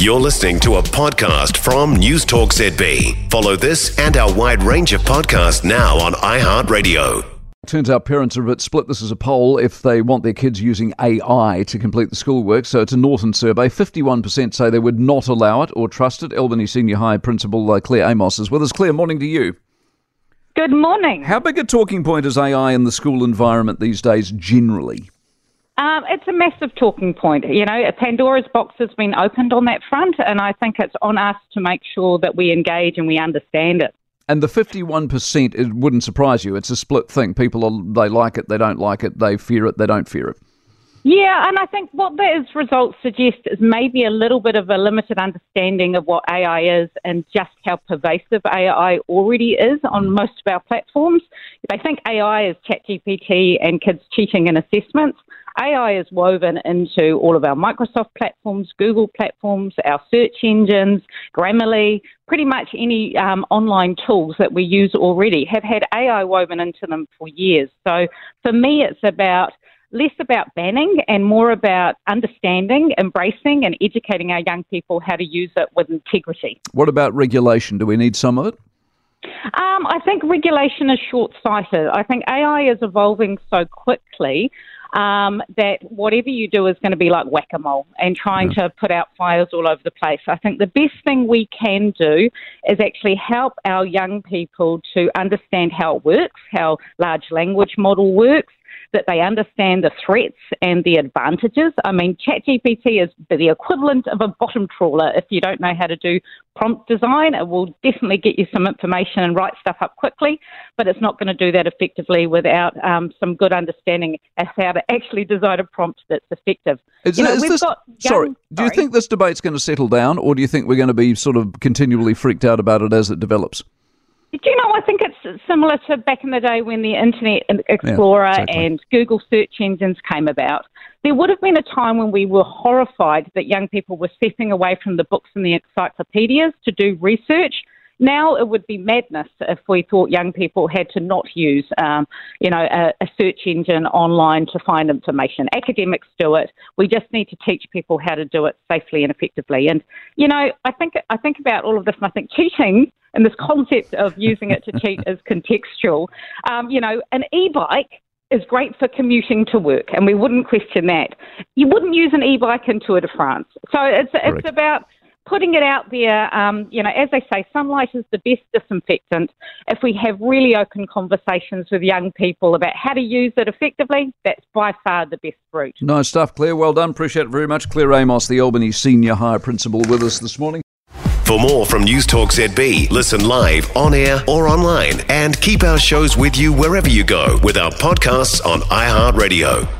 You're listening to a podcast from News Talk ZB. Follow this and our wide range of podcasts now on iHeartRadio. Turns out parents are a bit split. This is a poll if they want their kids using AI to complete the schoolwork. So it's a Norton survey. 51% say they would not allow it or trust it. Albany Senior High Principal Claire Amos is with us. Claire, morning to you. Good morning. How big a talking point is AI in the school environment these days generally? Um, it's a massive talking point. You know, Pandora's box has been opened on that front, and I think it's on us to make sure that we engage and we understand it. And the 51%, it wouldn't surprise you. It's a split thing. People, are, they like it, they don't like it, they fear it, they don't fear it. Yeah, and I think what those results suggest is maybe a little bit of a limited understanding of what AI is and just how pervasive AI already is on most of our platforms. They think AI is ChatGPT and kids cheating in assessments. AI is woven into all of our Microsoft platforms, Google platforms, our search engines, Grammarly, pretty much any um, online tools that we use already have had AI woven into them for years. So for me, it's about less about banning and more about understanding, embracing, and educating our young people how to use it with integrity. What about regulation? Do we need some of it? Um, I think regulation is short sighted. I think AI is evolving so quickly um, that whatever you do is going to be like whack a mole and trying yeah. to put out fires all over the place. I think the best thing we can do is actually help our young people to understand how it works, how large language model works, that they understand the threats and the advantages. I mean, ChatGPT is the equivalent of a bottom trawler. If you don't know how to do prompt design, it will definitely get you some information and write stuff up quickly, but it's not going to do that effectively without um, some good understanding as how to actually design a prompt that's effective. Is, you know, is this, young, sorry, do you think this debate's going to settle down, or do you think we're going to be sort of continually freaked out about it as it develops? Do you know, I think it's similar to back in the day when the Internet Explorer yeah, exactly. and Google search engines came about. There would have been a time when we were horrified that young people were stepping away from the books and the encyclopedias to do research now it would be madness if we thought young people had to not use, um, you know, a, a search engine online to find information. Academics do it. We just need to teach people how to do it safely and effectively. And you know, I think I think about all of this, and I think cheating and this concept of using it to cheat is contextual. Um, you know, an e-bike is great for commuting to work, and we wouldn't question that. You wouldn't use an e-bike in Tour de France. So it's Correct. it's about putting it out there, um, you know, as they say, sunlight is the best disinfectant. If we have really open conversations with young people about how to use it effectively, that's by far the best route. Nice stuff, Claire. Well done. Appreciate it very much. Claire Amos, the Albany Senior High Principal, with us this morning. For more from News Talk ZB, listen live, on air, or online, and keep our shows with you wherever you go with our podcasts on iHeartRadio.